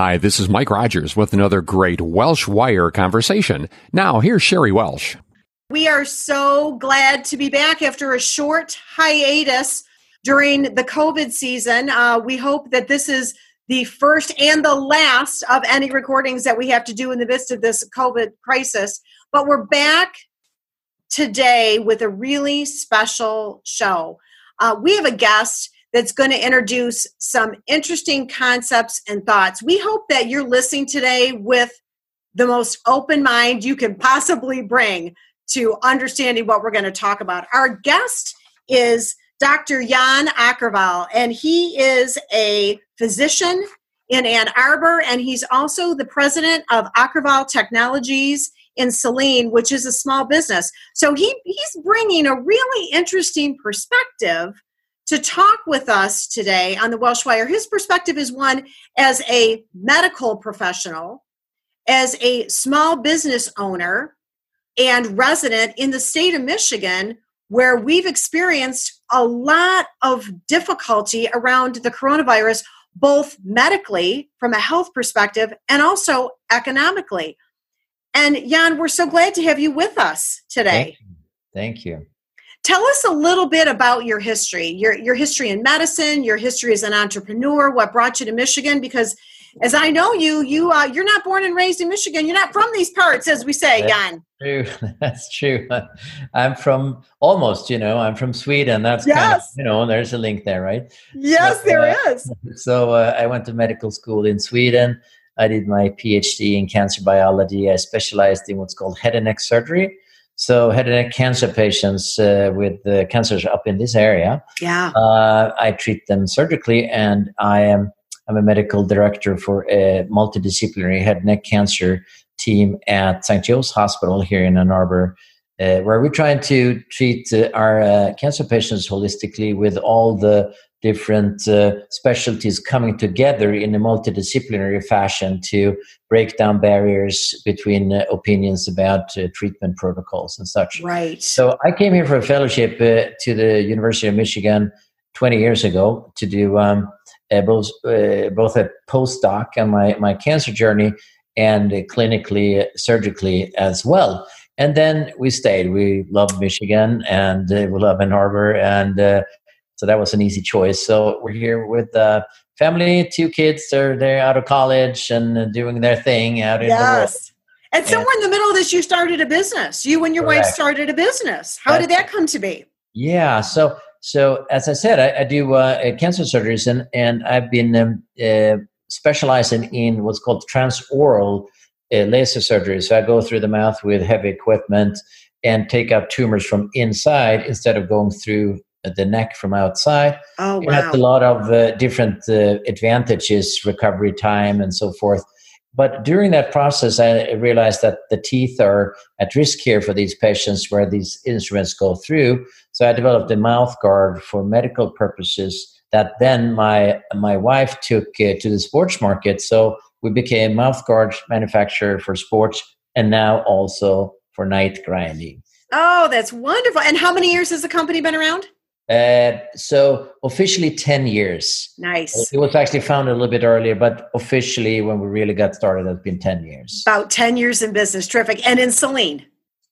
Hi, this is Mike Rogers with another great Welsh Wire conversation. Now, here's Sheri Welsh. We are so glad to be back after a short hiatus during the COVID season. Uh, we hope that this is the first and the last of any recordings that we have to do in the midst of this COVID crisis. But we're back today with a really special show. Uh, we have a guest that's going to introduce some interesting concepts and thoughts. We hope that you're listening today with the most open mind you can possibly bring to understanding what we're going to talk about. Our guest is Dr. Jan Akervall, and he is a physician in Ann Arbor, and he's also the president of Akervall Technologies in Saline, which is a small business. So he, he's bringing a really interesting perspective to talk with us today on the Welsh Wire. His perspective is one as a medical professional, as a small business owner, and resident in the state of Michigan where we've experienced a lot of difficulty around the coronavirus, both medically from a health perspective and also economically. And Jan, we're so glad to have you with us today. Thank you. Thank you. Tell us a little bit about your history, your, your history in medicine, your history as an entrepreneur, what brought you to Michigan, because as I know you, you uh, you're not born and raised in Michigan. You're not from these parts, as we say, That's Jan. True. That's true. I'm from almost, you know, I'm from Sweden. That's yes. kind of, you know, there's a link there, right? Yes, so, there uh, is. So uh, I went to medical school in Sweden. I did my PhD in cancer biology. I specialized in what's called head and neck surgery. So head and neck cancer patients uh, with uh, cancers up in this area. Yeah. Uh, I treat them surgically, and I am I'm a medical director for a multidisciplinary head and neck cancer team at St. Joe's Hospital here in Ann Arbor, uh, where we're trying to treat uh, our uh, cancer patients holistically with all the different uh, specialties coming together in a multidisciplinary fashion to break down barriers between uh, opinions about uh, treatment protocols and such. Right. So I came here for a fellowship to the University of Michigan 20 years ago to do um, uh, both uh, both a postdoc on my my cancer journey and uh, clinically surgically as well. And then we stayed. We loved Michigan and uh, we love Ann Arbor, and uh, so that was an easy choice. So we're here with uh, family, two kids. They're they're out of college and doing their thing out in yes. the world. And somewhere in the middle of this, you started a business. You and your Correct. wife started a business. How That's did that come to be? Yeah. So so as I said, I, I do uh, cancer surgeries, and and I've been um, uh, specializing in what's called transoral uh, laser surgery. So I go through the mouth with heavy equipment and take out tumors from inside instead of going through the neck from outside. Oh It has wow! a lot of uh, different uh, advantages, recovery time, and so forth. But during that process, I realized that the teeth are at risk here for these patients where these instruments go through. So I developed a mouth guard for medical purposes that then my my wife took uh, to the sports market. So we became mouth guard manufacturer for sports and now also for night grinding. Oh, that's wonderful. And how many years has the company been around? Uh, so officially 10 years. Nice. It was actually founded a little bit earlier, but officially when we really got started, it's been 10 years. About 10 years in business. Terrific. And in Saline.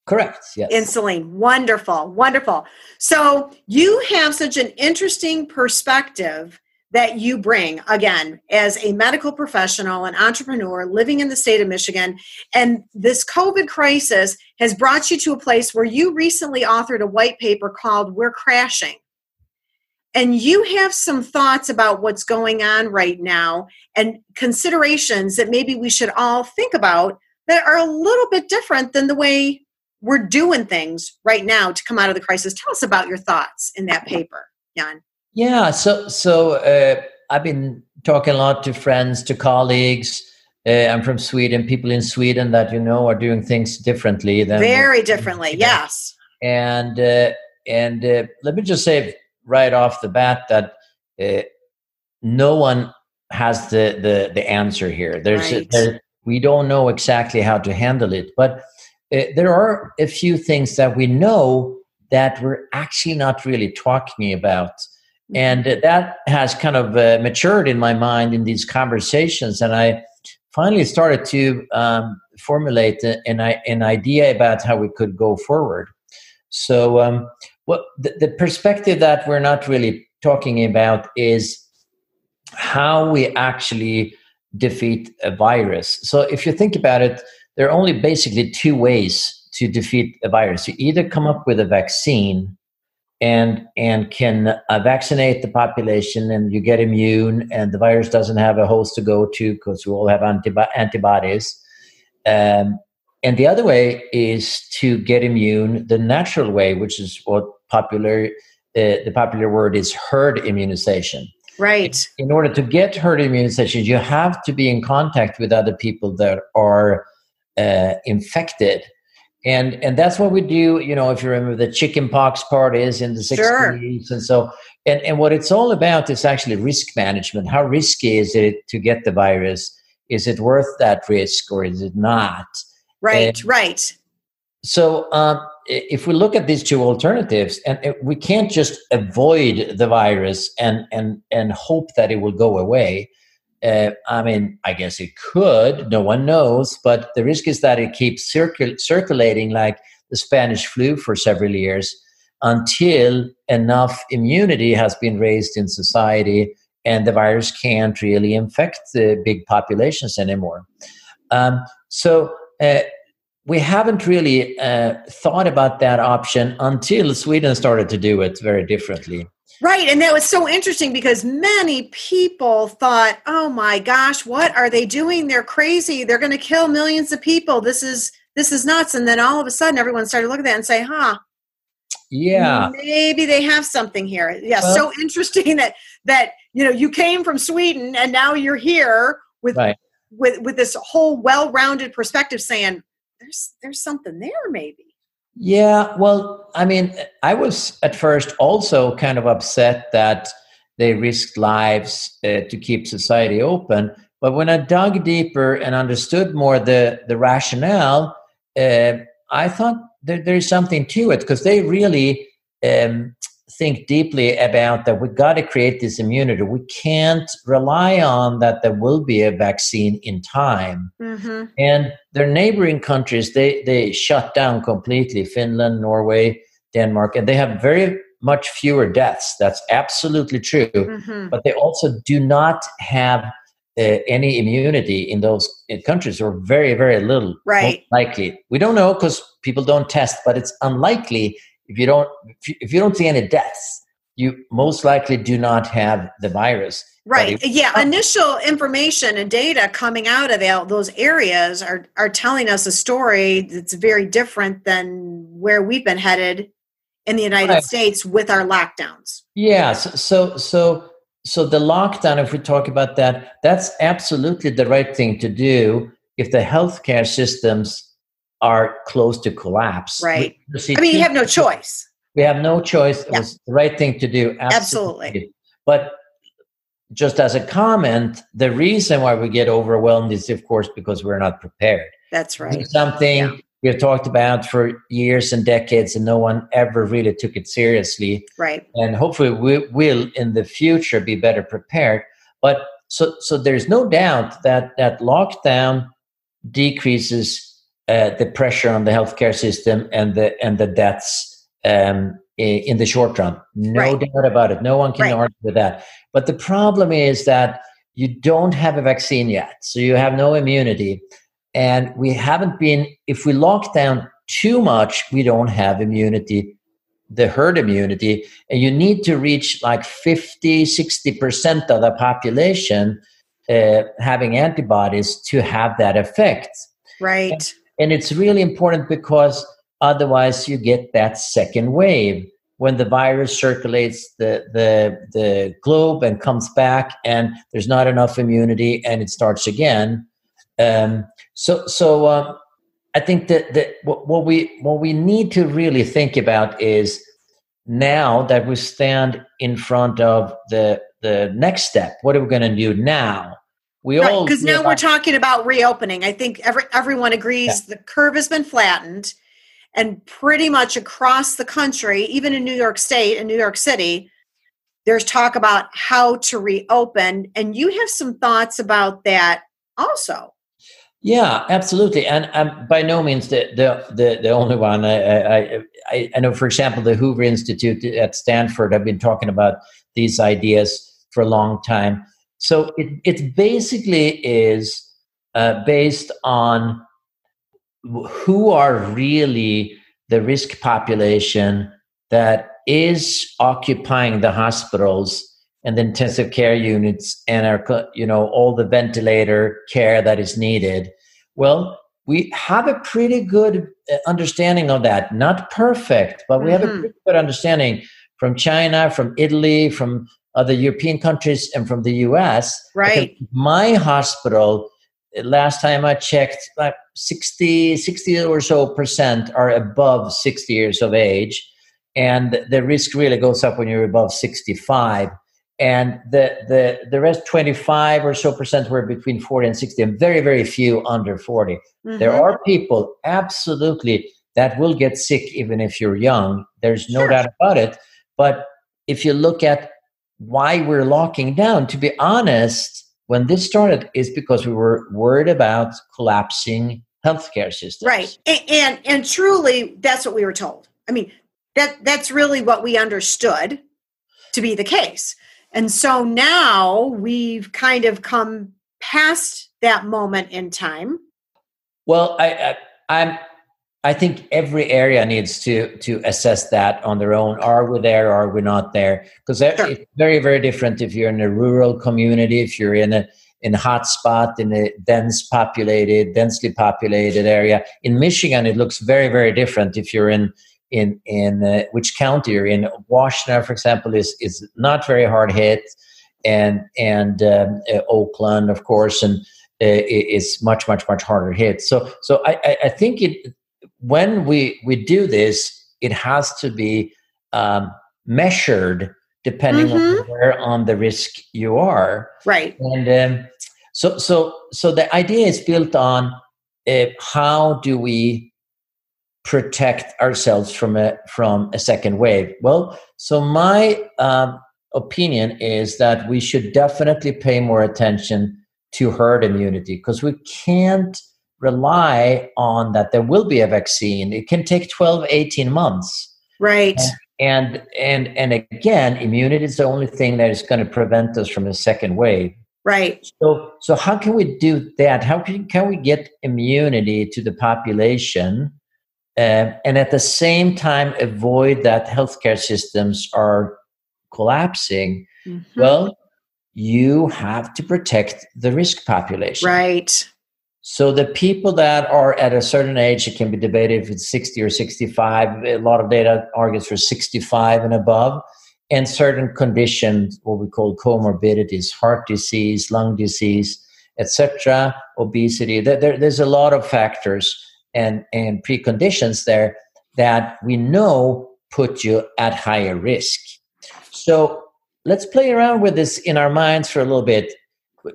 Correct. Yes. In Saline. Wonderful. Wonderful. So you have such an interesting perspective that you bring again as a medical professional an entrepreneur living in the state of michigan and this covid crisis has brought you to a place where you recently authored a white paper called we're crashing and you have some thoughts about what's going on right now and considerations that maybe we should all think about that are a little bit different than the way we're doing things right now to come out of the crisis. Tell us about your thoughts in that paper, Jan. Yeah, so so uh, I've been talking a lot to friends, to colleagues. Uh, I'm from Sweden. People in Sweden that you know are doing things differently than very differently. Yes. And uh, and uh, let me just say right off the bat that uh, no one has the the the answer here. There's right. there, we don't know exactly how to handle it, but uh, there are a few things that we know that we're actually not really talking about. Mm-hmm. And that has kind of uh, matured in my mind in these conversations. And I finally started to um, formulate an, an idea about how we could go forward. So, um, what the, the perspective that we're not really talking about is how we actually defeat a virus. So, if you think about it, there are only basically two ways to defeat a virus. You either come up with a vaccine and and can uh, vaccinate the population and you get immune and the virus doesn't have a host to go to because we all have antibi- antibodies um, and the other way is to get immune the natural way which is what popular uh, the popular word is herd immunization. Right. In order to get herd immunization you have to be in contact with other people that are uh, infected. And and that's what we do you know if you remember the chicken pox parties in the 60s sure. and so and, and what it's all about is actually risk management. How risky is it to get the virus? Is it worth that risk or is it not? Right and right. so um, if we look at these two alternatives and we can't just avoid the virus and and and hope that it will go away uh, I mean, I guess it could. No one knows, but the risk is that it keeps circul- circulating like the Spanish flu for several years until enough immunity has been raised in society and the virus can't really infect the big populations anymore. Um, so uh, we haven't really uh, thought about that option until Sweden started to do it very differently. Right. And that was so interesting because many people thought, oh my gosh, what are they doing? They're crazy. They're going to kill millions of people. This is this is nuts. And then all of a sudden everyone started looking at that and say, huh. Yeah. Maybe they have something here. Yeah. Well, so interesting that that, you know, you came from Sweden and now you're here with right. with with this whole well-rounded perspective saying there's there's something there maybe. Yeah, well, I mean, I was at first also kind of upset that they risked lives uh, to keep society open. But when I dug deeper and understood more the, the rationale, uh, I thought there, there's something to it because they really um, think deeply about that we got to create this immunity. We can't rely on that there will be a vaccine in time. Mm-hmm. And their neighboring countries, they, they shut down completely Finland, Norway, Denmark, and they have very much fewer deaths. That's absolutely true. Mm-hmm. But they also do not have uh, any immunity in those countries, or very, very little. Right. Likely. We don't know because people don't test, but it's unlikely if you don't if you, if you don't see any deaths you most likely do not have the virus. Right. Yeah oh. initial information and data coming out of those areas are are telling us a story that's very different than where we've been headed in the united right. states with our lockdowns. Yeah so, so so so the lockdown if we talk about that that's absolutely the right thing to do if the healthcare systems are close to collapse. Right. I mean, you have no choice. We have no choice. It was the right thing to do. Absolutely. absolutely. But just as a comment, the reason why we get overwhelmed is, of course, because we're not prepared. That's right. It's something yeah. we've talked about for years and decades, and no one ever really took it seriously. Right. And hopefully, we will in the future be better prepared. But so, so there's no doubt that that lockdown decreases uh, the pressure on the healthcare system and the and the deaths um, in the short run. No right. doubt about it. No one can right. argue with that. But the problem is that you don't have a vaccine yet, so you have no immunity, and we haven't been. If we lock down too much, we don't have immunity the herd immunity and you need to reach like 50 60% of the population uh, having antibodies to have that effect right and it's really important because otherwise you get that second wave when the virus circulates the the the globe and comes back and there's not enough immunity and it starts again. Um, so so um, i think that that what, what we what we need to really think about is now that we stand in front of the the next step what are we going to do now we right, all because now we're talking about reopening i think every, everyone agrees yeah. the curve has been flattened and pretty much across the country, even in New York State and New York City, there's talk about how to reopen. And you have some thoughts about that also. Yeah, absolutely, and I'm by no means the the the, the only one. I, I I know, for example, the Hoover Institute at Stanford have been talking about these ideas for a long time. So it it basically is uh, based on who are really the risk population that is occupying the hospitals and the intensive care units and our you know all the ventilator care that is needed well we have a pretty good uh, understanding of that not perfect but we mm-hmm. have a mm-hmm. pretty good understanding from china from italy from other european countries and from the us right my hospital last time I checked, like 60, 60 or so percent are above 60 years of age. And the risk really goes up when you're above 65. And the, the, the rest, 25 or so percent, were between 40 and 60, and very, very few under 40. Mm-hmm. There are people, absolutely, that will get sick even if you're young. There's no sure. doubt about it. But if you look at why we're locking down, to be honest, when this started is because we were worried about collapsing healthcare systems. Right. And, and, and truly that's what we were told. I mean, that that's really what we understood to be the case. And so now we've kind of come past that moment in time. Well, I, I I'm I think every area needs to to assess that on their own. Are we there? Or are we not there? Because sure. it's very very different if you're in a rural community, if you're in a in a hot spot in a dense populated, densely populated area. In Michigan, it looks very very different if you're in in in uh, which county you're in. Washtenaw, for example, is is not very hard hit, and and um, uh, Oakland, of course, and uh, is much much much harder hit. So so I I think it when we we do this, it has to be um, measured depending mm-hmm. on where on the risk you are. Right. And um, so so so the idea is built on uh, how do we protect ourselves from a from a second wave. Well, so my um, opinion is that we should definitely pay more attention to herd immunity because we can't rely on that there will be a vaccine it can take 12 18 months. Right. And and and, again immunity is the only thing that is going to prevent us from a second wave. Right. So so how can we do that? How can, can we get immunity to the population uh, and at the same time avoid that healthcare systems are collapsing? Mm-hmm. well you have to protect the risk population. Right so the people that are at a certain age, it can be debated if it's 60 or 65. A lot of data argues for 65 and above, and certain conditions, what we call comorbidities, heart disease, lung disease, etc., obesity. There, there's a lot of factors and, and preconditions there that we know put you at higher risk. So let's play around with this in our minds for a little bit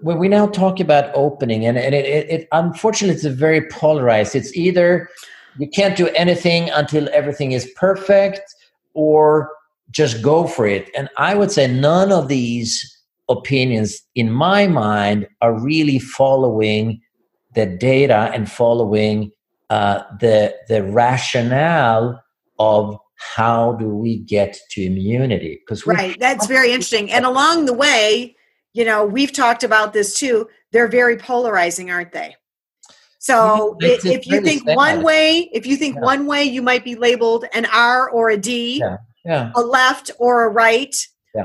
when we now talk about opening, and, and it, it, it unfortunately it's a very polarized. It's either you can't do anything until everything is perfect, or just go for it. And I would say none of these opinions, in my mind, are really following the data and following uh, the the rationale of how do we get to immunity because right that's very interesting and along the way you know, we've talked about this too. They're very polarizing, aren't they? So if, if you think one way, if you think yeah. one way, you might be labeled an R or a D, yeah. Yeah. a left or a right,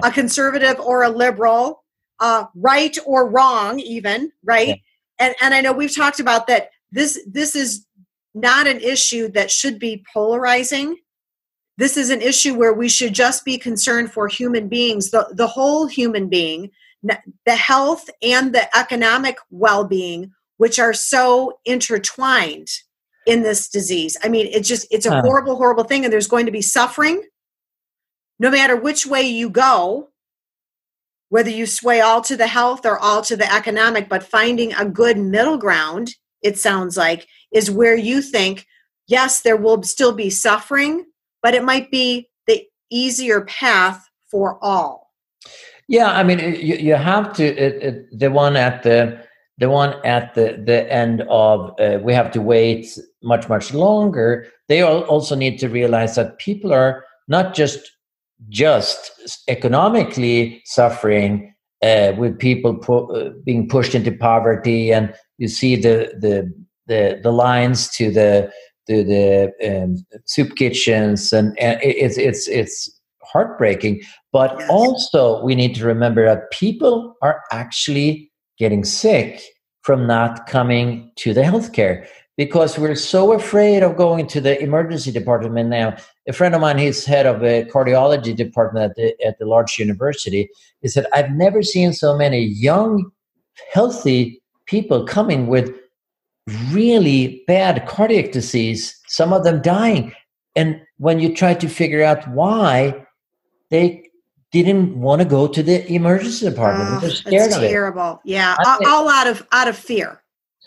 a conservative or a liberal, uh, right or wrong, even right. And and I know we've talked about that. This this is not an issue that should be polarizing. this is an issue where we should just be concerned for human beings, the, the whole human being, the health and the economic well being, which are so intertwined in this disease. I mean, it's just, it's a horrible, horrible thing, and there's going to be suffering no matter which way you go, whether you sway all to the health or all to the economic, but finding a good middle ground, it sounds like, is where you think, yes, there will still be suffering, but it might be the easier path for all. Yeah, I mean, you, you have to it, it, the one at the the one at the the end of uh, we have to wait much much longer. They also need to realize that people are not just just economically suffering uh, with people pu- uh, being pushed into poverty, and you see the the the, the lines to the to the um, soup kitchens, and, and it's it's it's heartbreaking. But yes. also, we need to remember that people are actually getting sick from not coming to the healthcare because we're so afraid of going to the emergency department now. A friend of mine, he's head of a cardiology department at the, at the large university. He said, I've never seen so many young, healthy people coming with really bad cardiac disease, some of them dying. And when you try to figure out why, they didn't want to go to the emergency department. Oh, They're scared of terrible. it. Yeah, all, all out of out of fear.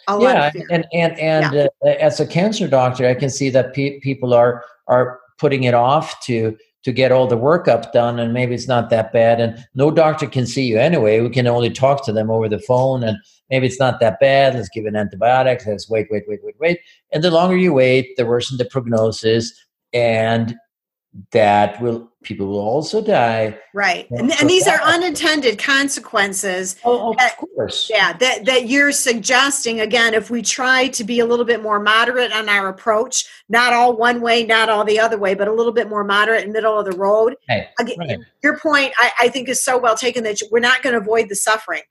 All yeah, fear. and and and yeah. uh, as a cancer doctor, I can see that pe- people are are putting it off to to get all the workup done, and maybe it's not that bad. And no doctor can see you anyway. We can only talk to them over the phone, and maybe it's not that bad. Let's give an antibiotic. Let's wait, wait, wait, wait, wait. And the longer you wait, the worse the prognosis, and that will people will also die. Right. And, and these are unintended consequences oh, of that, course. Yeah that, that you're suggesting again if we try to be a little bit more moderate on our approach not all one way not all the other way but a little bit more moderate in middle of the road. Hey, again, right. your point I, I, think is so well taken that we're not going to avoid the suffering.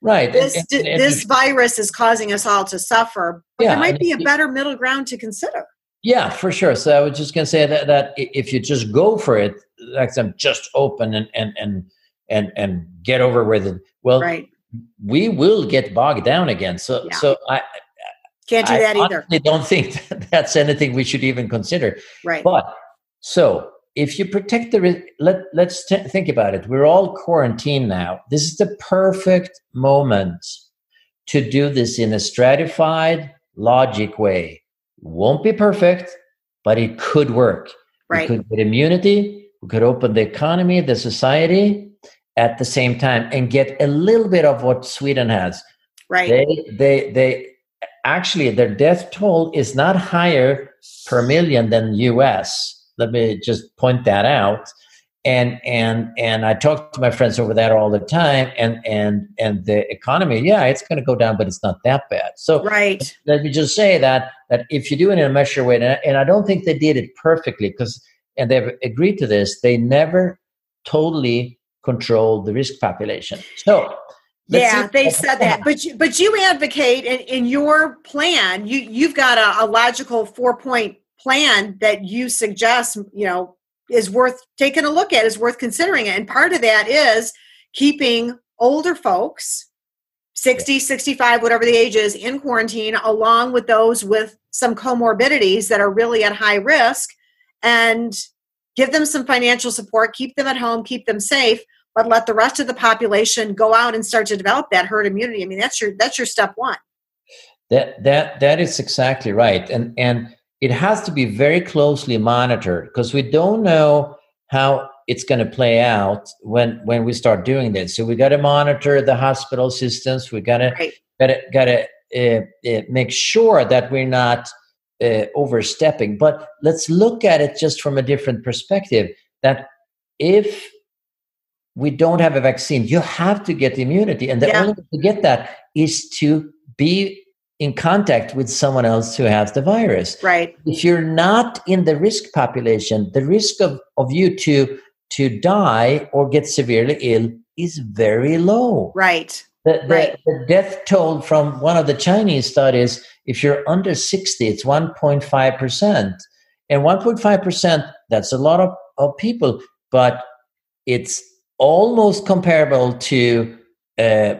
Right this, and, and, this virus is causing us all to suffer but yeah, there might be a better middle ground to consider yeah, for sure. So I was just going to say that that if you just go for it, like I'm just open and and and and and get over with it. Well, right. we will get bogged down again. So yeah. so I can't do that either. I don't think that that's anything we should even consider. Right. But so if you protect the let let's t- think about it. We're all quarantined now. This is the perfect moment to do this in a stratified, logic way won't be perfect, but it could work. Right. We could get immunity, we could open the economy, the society at the same time and get a little bit of what Sweden has. Right. They they they actually their death toll is not higher per million than US. Let me just point that out and and and I talk to my friends over that all the time, and and and the economy, yeah, it's going to go down, but it's not that bad. So right. Let me just say that that if you do it in a measured way, and I don't think they did it perfectly, because and they've agreed to this, they never totally controlled the risk population. So yeah, they said that, but you, but you advocate in, in your plan. You you've got a, a logical four point plan that you suggest. You know is worth taking a look at, is worth considering it. And part of that is keeping older folks, 60, 65, whatever the age is, in quarantine, along with those with some comorbidities that are really at high risk, and give them some financial support, keep them at home, keep them safe, but let the rest of the population go out and start to develop that herd immunity. I mean, that's your that's your step one. That that that is exactly right. And and it has to be very closely monitored because we don't know how it's going to play out when when we start doing this. So we got to monitor the hospital systems. We got to right. got to got to uh, uh, make sure that we're not uh, overstepping. But let's look at it just from a different perspective. That if we don't have a vaccine, you have to get immunity, and the yeah. only way to get that is to be in contact with someone else who has the virus. Right. If you're not in the risk population, the risk of, of you to to die or get severely ill is very low. Right. The, the, right. the death toll from one of the Chinese studies, if you're under 60, it's 1.5%. And 1.5%, that's a lot of, of people, but it's almost comparable to uh,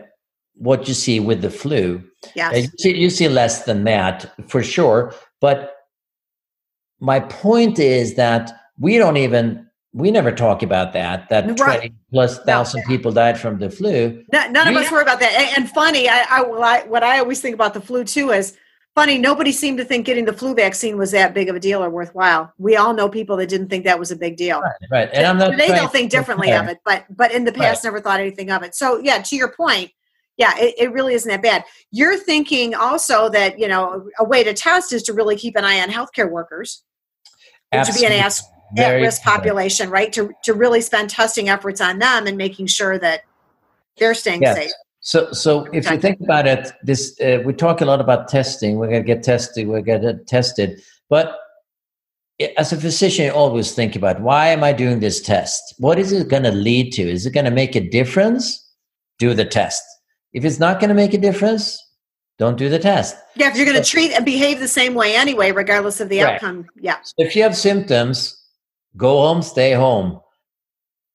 what you see with the flu. Yes. You, see, less than that for sure. But my point is that we don't even we never talk about that that Right. 20 plus thousand No. people died from the flu None, none of us worry about that. And, funny, I, I, what I- what I always think about the flu too is funny. Nobody seemed to think getting the flu vaccine was that big of a deal or worthwhile. We all know people that didn't think that was a big deal. right and i'm not trying they'll think differently of it, but but in the past Right. never thought anything of it. So yeah, to your point, yeah, it, it really isn't that bad. You're thinking also that you know a way to test is to really keep an eye on healthcare workers, which would be an ask at-risk population, right? To to really spend testing efforts on them and making sure that they're staying Yes. safe. So, so if you think about it, this uh, we talk a lot about testing. We're gonna get tested. We're gonna get tested. But as a physician, you always think about why am I doing this test? What is it going to lead to? Is it going to make a difference? Do the test. If it's not going to make a difference, don't do the test. Yeah, if you're going to treat and behave the same way anyway, regardless of the Right. outcome. Yeah, If you have symptoms, go home, stay home.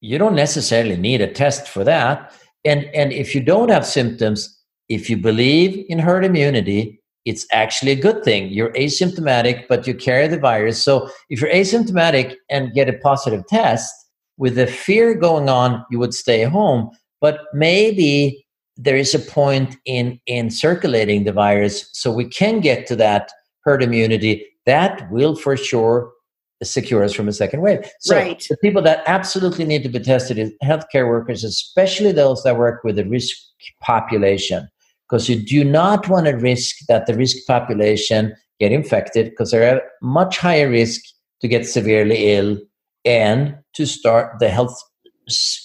You don't necessarily need a test for that. And and if you don't have symptoms, if you believe in herd immunity, it's actually a good thing. You're asymptomatic, but you carry the virus. So if you're asymptomatic and get a positive test, with the fear going on, you would stay home. But maybe there is a point in in circulating the virus, so we can get to that herd immunity. That will for sure secure us from a second wave. So Right. the people that absolutely need to be tested is healthcare workers, especially those that work with the risk population, because you do not want to risk that the risk population get infected because they're at much higher risk to get severely ill and to start the health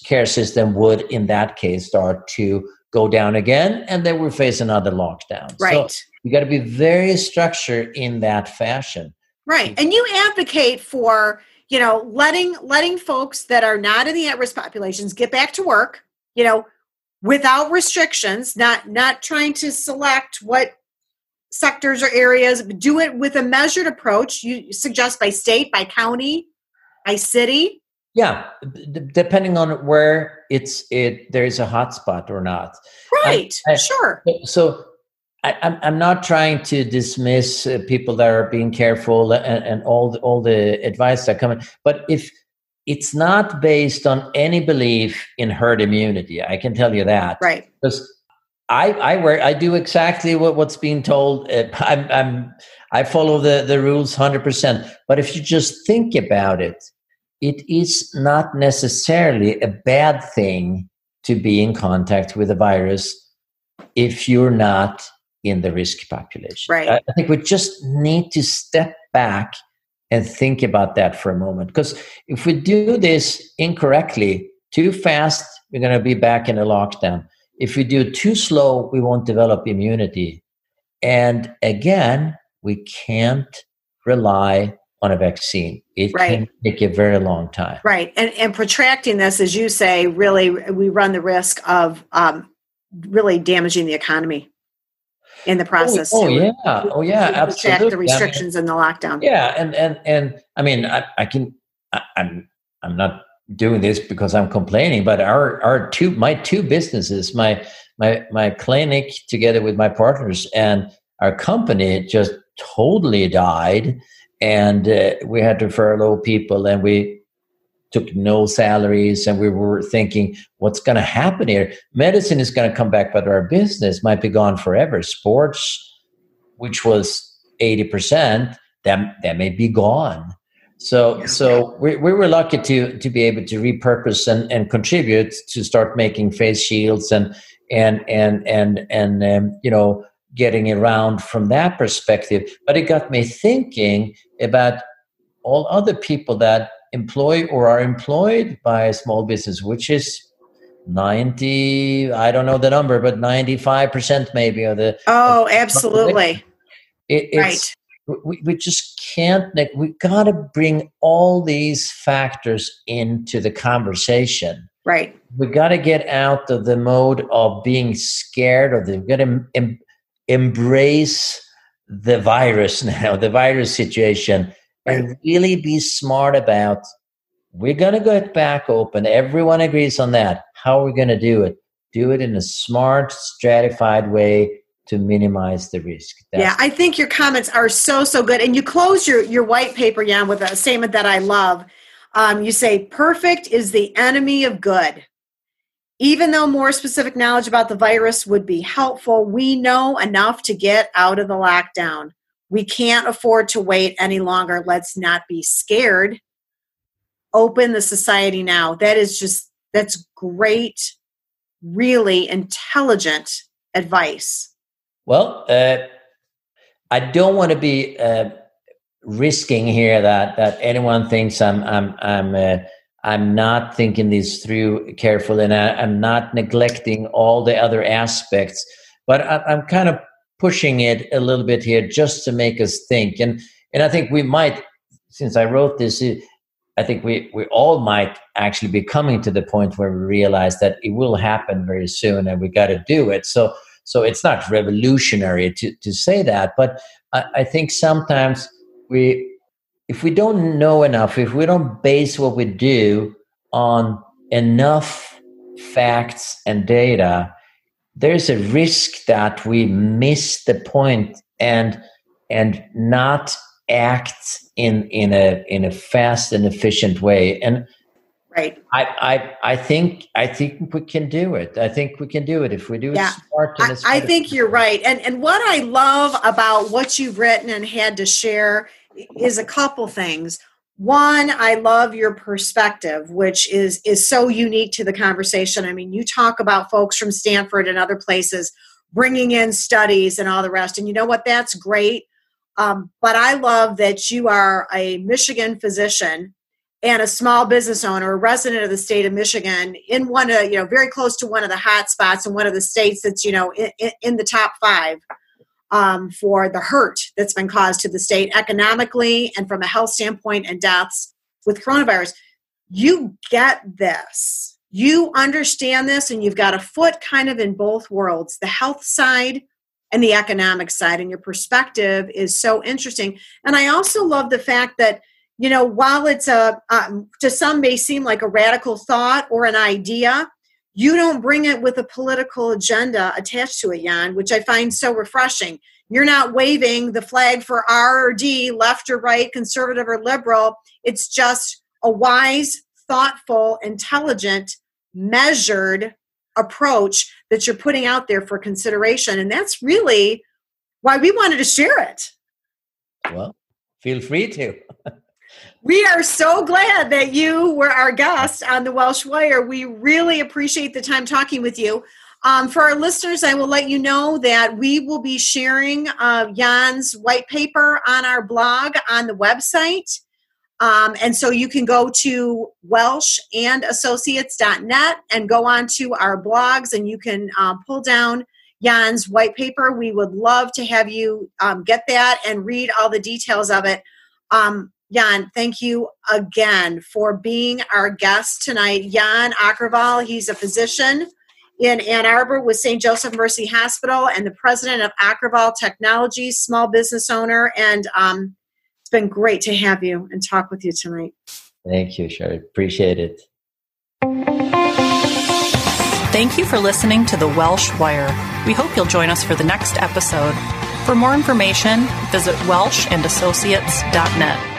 care system would in that case start to go down again and then we'll face another lockdown right. so you got to be very structured in that fashion Right. And you advocate for, you know, letting letting folks that are not in the at-risk populations get back to work, you know, without restrictions, not not trying to select what sectors or areas, do it with a measured approach. You suggest by state, by county, by city. Yeah d- depending on where it's it there is a hotspot or not Right. I- sure. so I, I'm, I'm not trying to dismiss uh, people that are being careful and, and all the, all the advice that come in, but if it's not based on any belief in herd immunity, I can tell you that. Right. Because I I wear I do exactly what, what's being told. Uh, I'm I'm I follow the the rules hundred percent. But if you just think about it, it is not necessarily a bad thing to be in contact with a virus if you're not in the risk population. Right. I, think we just need to step back and think about that for a moment. Because if we do this incorrectly, too fast, we're going to be back in a lockdown. If we do it too slow, we won't develop immunity. And again, we can't rely on a vaccine. It Right. can take a very long time. Right. And and protracting this, as you say, really we run the risk of um, really damaging the economy in the process. Oh, oh, yeah. Oh yeah, absolutely. The I mean, restrictions and the lockdown. yeah and and and i mean i, I can I, i'm i'm not doing this because i'm complaining but our our two my two businesses my my my clinic together with my partners and our company just totally died and uh, we had to furlough people and we took no salaries and we were thinking what's going to happen here? Medicine is going to come back but our business might be gone forever. Sports which was 80% that that may be gone. So so we, we were lucky to to be able to repurpose and, and contribute to start making face shields and and and and and um, you know getting around from that perspective but it got me thinking about all other people that employ or are employed by a small business which is 90 i don't know the number but 95% maybe of the Oh, absolutely. it, Right. we, we just can't like, we got to bring all these factors into the conversation Right. we got to get out of the mode of being scared or the we got to embrace the virus now the virus situation and really be smart about we're going to get back open. Everyone agrees on that. How are we going to do it? Do it in a smart, stratified way to minimize the risk. That's yeah, I think your comments are so so good, and you close your your white paper, Jan, with a statement that I love. Um, you say, "Perfect is the enemy of good." Even though more specific knowledge about the virus would be helpful, we know enough to get out of the lockdown. We can't afford to wait any longer. Let's not be scared. Open the society now. That is just, that's great, really intelligent advice. Well, uh, I don't want to be uh, risking here that that anyone thinks I'm I'm I'm uh, I'm not thinking this through carefully, and I, am not neglecting all the other aspects. But I, I'm kind of pushing it a little bit here just to make us think, and and I think we might, since I wrote this, I think we we all might actually be coming to the point where we realize that it will happen very soon, and we got to do it. So so it's not revolutionary to to say that, but I, I think sometimes we if we don't know enough, if we don't base what we do on enough facts and data, there's a risk that we miss the point and and not act in in a in a fast and efficient way. And right, I I I think I think we can do it. I think we can do it if we do yeah. it smart. I, I think you're right. And and what I love about what you've written and had to share is a couple things. One i love your perspective which is is so unique to the conversation. I mean you talk about folks from stanford and other places bringing in studies and all the rest and you know what? That's great. Um, but i love that you are a michigan physician and a small business owner a resident of the state of michigan in one of you know very close to one of the hot spots in one of the states that's you know in, in the top five um, for the hurt that's been caused to the state economically and from a health standpoint and deaths with coronavirus. You get this. You understand this, and you've got a foot kind of in both worlds the health side and the economic side. And your perspective is so interesting. And I also love the fact that you know while it's a um, to some may seem like a radical thought or an idea you don't bring it with a political agenda attached to it, Jan, which I find so refreshing. You're not waving the flag for R or D, left or right, conservative or liberal. It's just a wise, thoughtful, intelligent, measured approach that you're putting out there for consideration. And that's really why we wanted to share it. Well, feel free to. We are so glad that you were our guest on the Welsh Wire. We really appreciate the time talking with you. Um, for our listeners, I will let you know that we will be sharing uh, Jan's white paper on our blog on the website. Um, and so you can go to welshandassociates.net and go on to our blogs and you can uh, pull down Jan's white paper. We would love to have you um, get that and read all the details of it. Um, Jan, thank you again for being our guest tonight. Jan Akervall, he's a physician in Ann Arbor with St. Joseph Mercy Hospital and the president of Akervall Technologies, small business owner. And um, it's been great to have you and talk with you tonight. Thank you, Sheri. Appreciate it. Thank you for listening to the Welsh Wire. We hope you'll join us for the next episode. For more information, visit welshandassociates.net.